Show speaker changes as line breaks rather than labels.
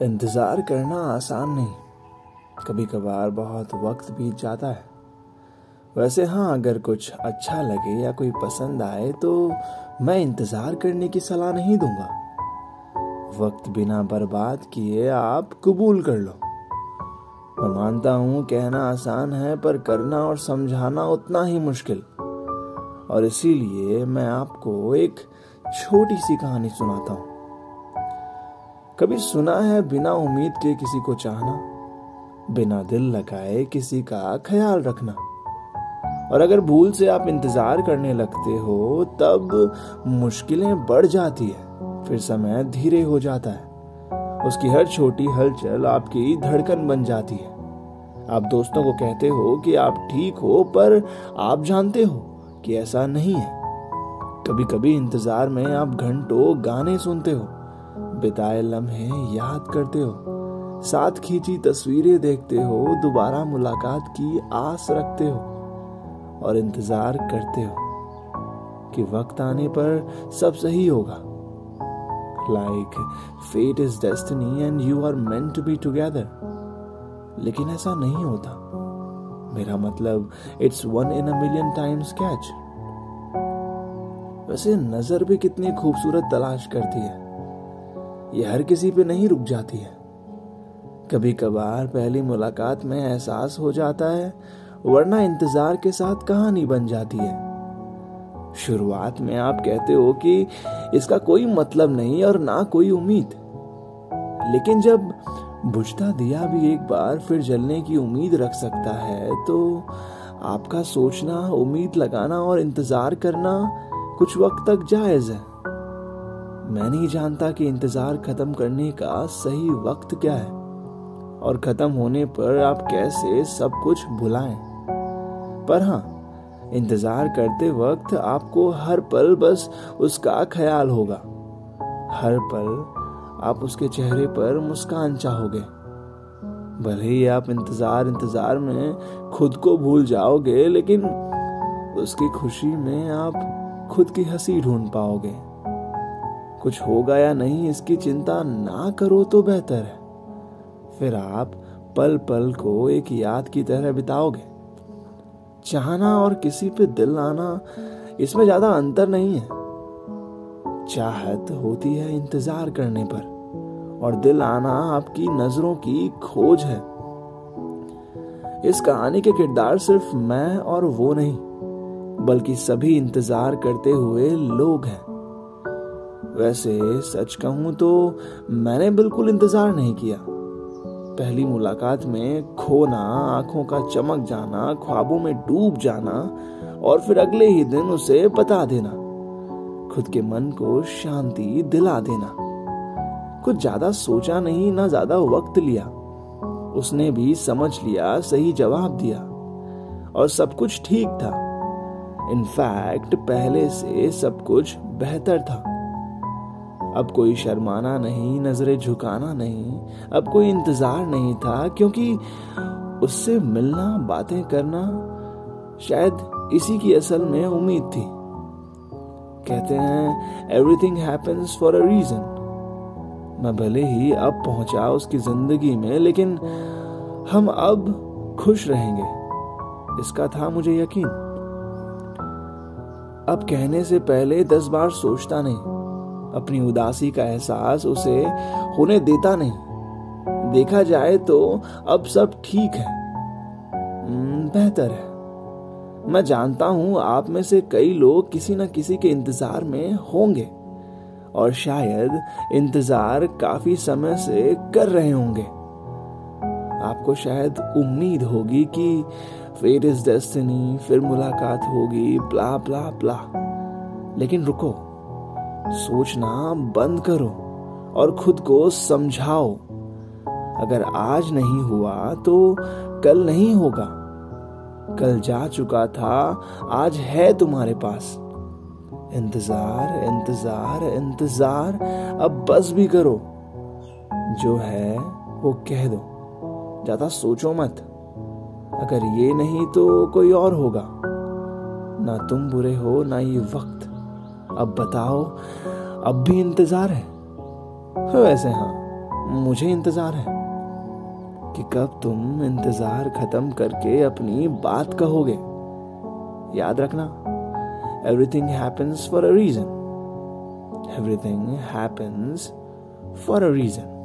इंतज़ार करना आसान नहीं। कभी कभार बहुत वक्त बीत जाता है। वैसे हाँ अगर कुछ अच्छा लगे या कोई पसंद आए तो मैं इंतज़ार करने की सलाह नहीं दूँगा। वक्त बिना बर्बाद किए आप कबूल कर लो। मैं मानता हूँ, कहना आसान है, पर करना और समझाना उतना ही मुश्किल। और इसीलिए मैं आपको एक छोटी सी कहानी सुनाता हूँ। कभी सुना है बिना उम्मीद के किसी को चाहना? बिना दिल लगाए किसी का ख्याल रखना। और अगर भूल से आप इंतज़ार करने लगते हो, तब मुश्किलें बढ़ जाती है, फिर समय धीरे हो जाता है। उसकी हर छोटी हलचल आपकी धड़कन बन जाती है। आप दोस्तों को कहते हो कि आप ठीक हो, पर आप जानते हो कि ऐसा नहीं है। कभी कभी इंतज़ार में आप घंटों गाने सुनते हो। बिताए लम्हे याद करते हो। साथ खींची तस्वीरें देखते हो, दोबारा मुलाकात की आस रखते हो और इंतज़ार करते हो कि वक्त आने पर सब सही होगा। Like fate is destiny and you are meant to be together लेकिन ऐसा नहीं होता। मेरा मतलब it's one in a million times catch वैसे नज़र भी कितनी खूबसूरत तलाश करती है। ये हर किसी पे नहीं रुक जाती है। कभी कभार पहली मुलाकात में एहसास हो जाता है, वरना इंतज़ार के साथ कहानी बन जाती है। शुरुआत में आप कहते हो कि इसका कोई मतलब नहीं और ना कोई उम्मीद। लेकिन जब बुझता दिया भी एक बार फिर जलने की उम्मीद रख सकता है तो आपका सोचना, उम्मीद लगाना और इंतज़ार करना कुछ वक्त तक जायज़ है। मैं नहीं जानता कि इंतज़ार खत्म करने का सही वक्त क्या है। और खत्म होने पर आप कैसे सब कुछ भुलाएँ? पर हाँ इंतज़ार करते वक्त आपको हर पल बस उसका ख्याल होगा। हर पल आप उसके चेहरे पर मुस्कान चाहोगे। भले ही आप इंतज़ार इंतज़ार में खुद को भूल जाओगे, लेकिन उसकी खुशी में आप खुद की हँसी ढूंढ पाओगे। कुछ होगा या नहीं, इसकी चिंता ना करो तो बेहतर है। फिर आप पल पल को एक याद की तरह बिताओगे। चाहना और किसी पे दिल आना इसमें ज़्यादा अंतर नहीं है। चाहत होती है इंतज़ार करने पर, और दिल आना आपकी नज़रों की खोज है। इस कहानी के किरदार सिर्फ़ मैं और वो नहीं, बल्कि सभी इंतज़ार करते हुए लोग हैं। वैसे सच कहूँ तो मैंने बिल्कुल इंतज़ार नहीं किया। पहली मुलाकात में खोना, आँखों का चमक जाना, ख्वाबों में डूब जाना और फिर अगले ही दिन उसे बता देना। खुद के मन को शांति दिला देना। कुछ ज़्यादा सोचा नहीं, ना ज़्यादा वक्त लिया। उसने भी समझ लिया, सही जवाब दिया। और सब कुछ ठीक था। इनफैक्ट पहले से सब कुछ बेहतर था। अब कोई शर्माना नहीं, नज़रें झुकाना नहीं, अब कोई इंतज़ार नहीं था, क्योंकि उससे मिलना, बातें करना शायद इसी की असल में उम्मीद थी। कहते हैं everything happens for a reason मैं भले ही अब पहुँचा उसकी ज़िंदगी में, लेकिन हम अब खुश रहेंगे। इसका था मुझे यकीन। अब कहने से पहले दस बार सोचता नहीं। अपनी उदासी का एहसास उसे होने देता नहीं। देखा जाए तो अब सब ठीक है। हम्म, बेहतर है। मैं जानता हूँ आप में से कई लोग किसी न किसी के इंतज़ार में होंगे और शायद इंतज़ार काफ़ी समय से कर रहे होंगे। आपको शायद उम्मीद होगी कि फेट इज़ डेस्टिनी फिर मुलाकात होगी प्ला प्ला प्ला लेकिन रुको सोचना बंद करो और खुद को समझाओ। अगर आज नहीं हुआ तो कल नहीं होगा। कल जा चुका था, आज है तुम्हारे पास। इंतज़ार इंतज़ार इंतज़ार, अब बस भी करो। जो है वो कह दो। ज़्यादा सोचो मत। अगर ये नहीं तो कोई और होगा। ना तुम बुरे हो, ना ये वक्त। अब बताओ, अब भी इंतज़ार है? वैसे हाँ मुझे इंतज़ार है कि कब तुम इंतज़ार खत्म करके अपनी बात कहोगे। याद रखना everything happens for a reason everything happens for a reason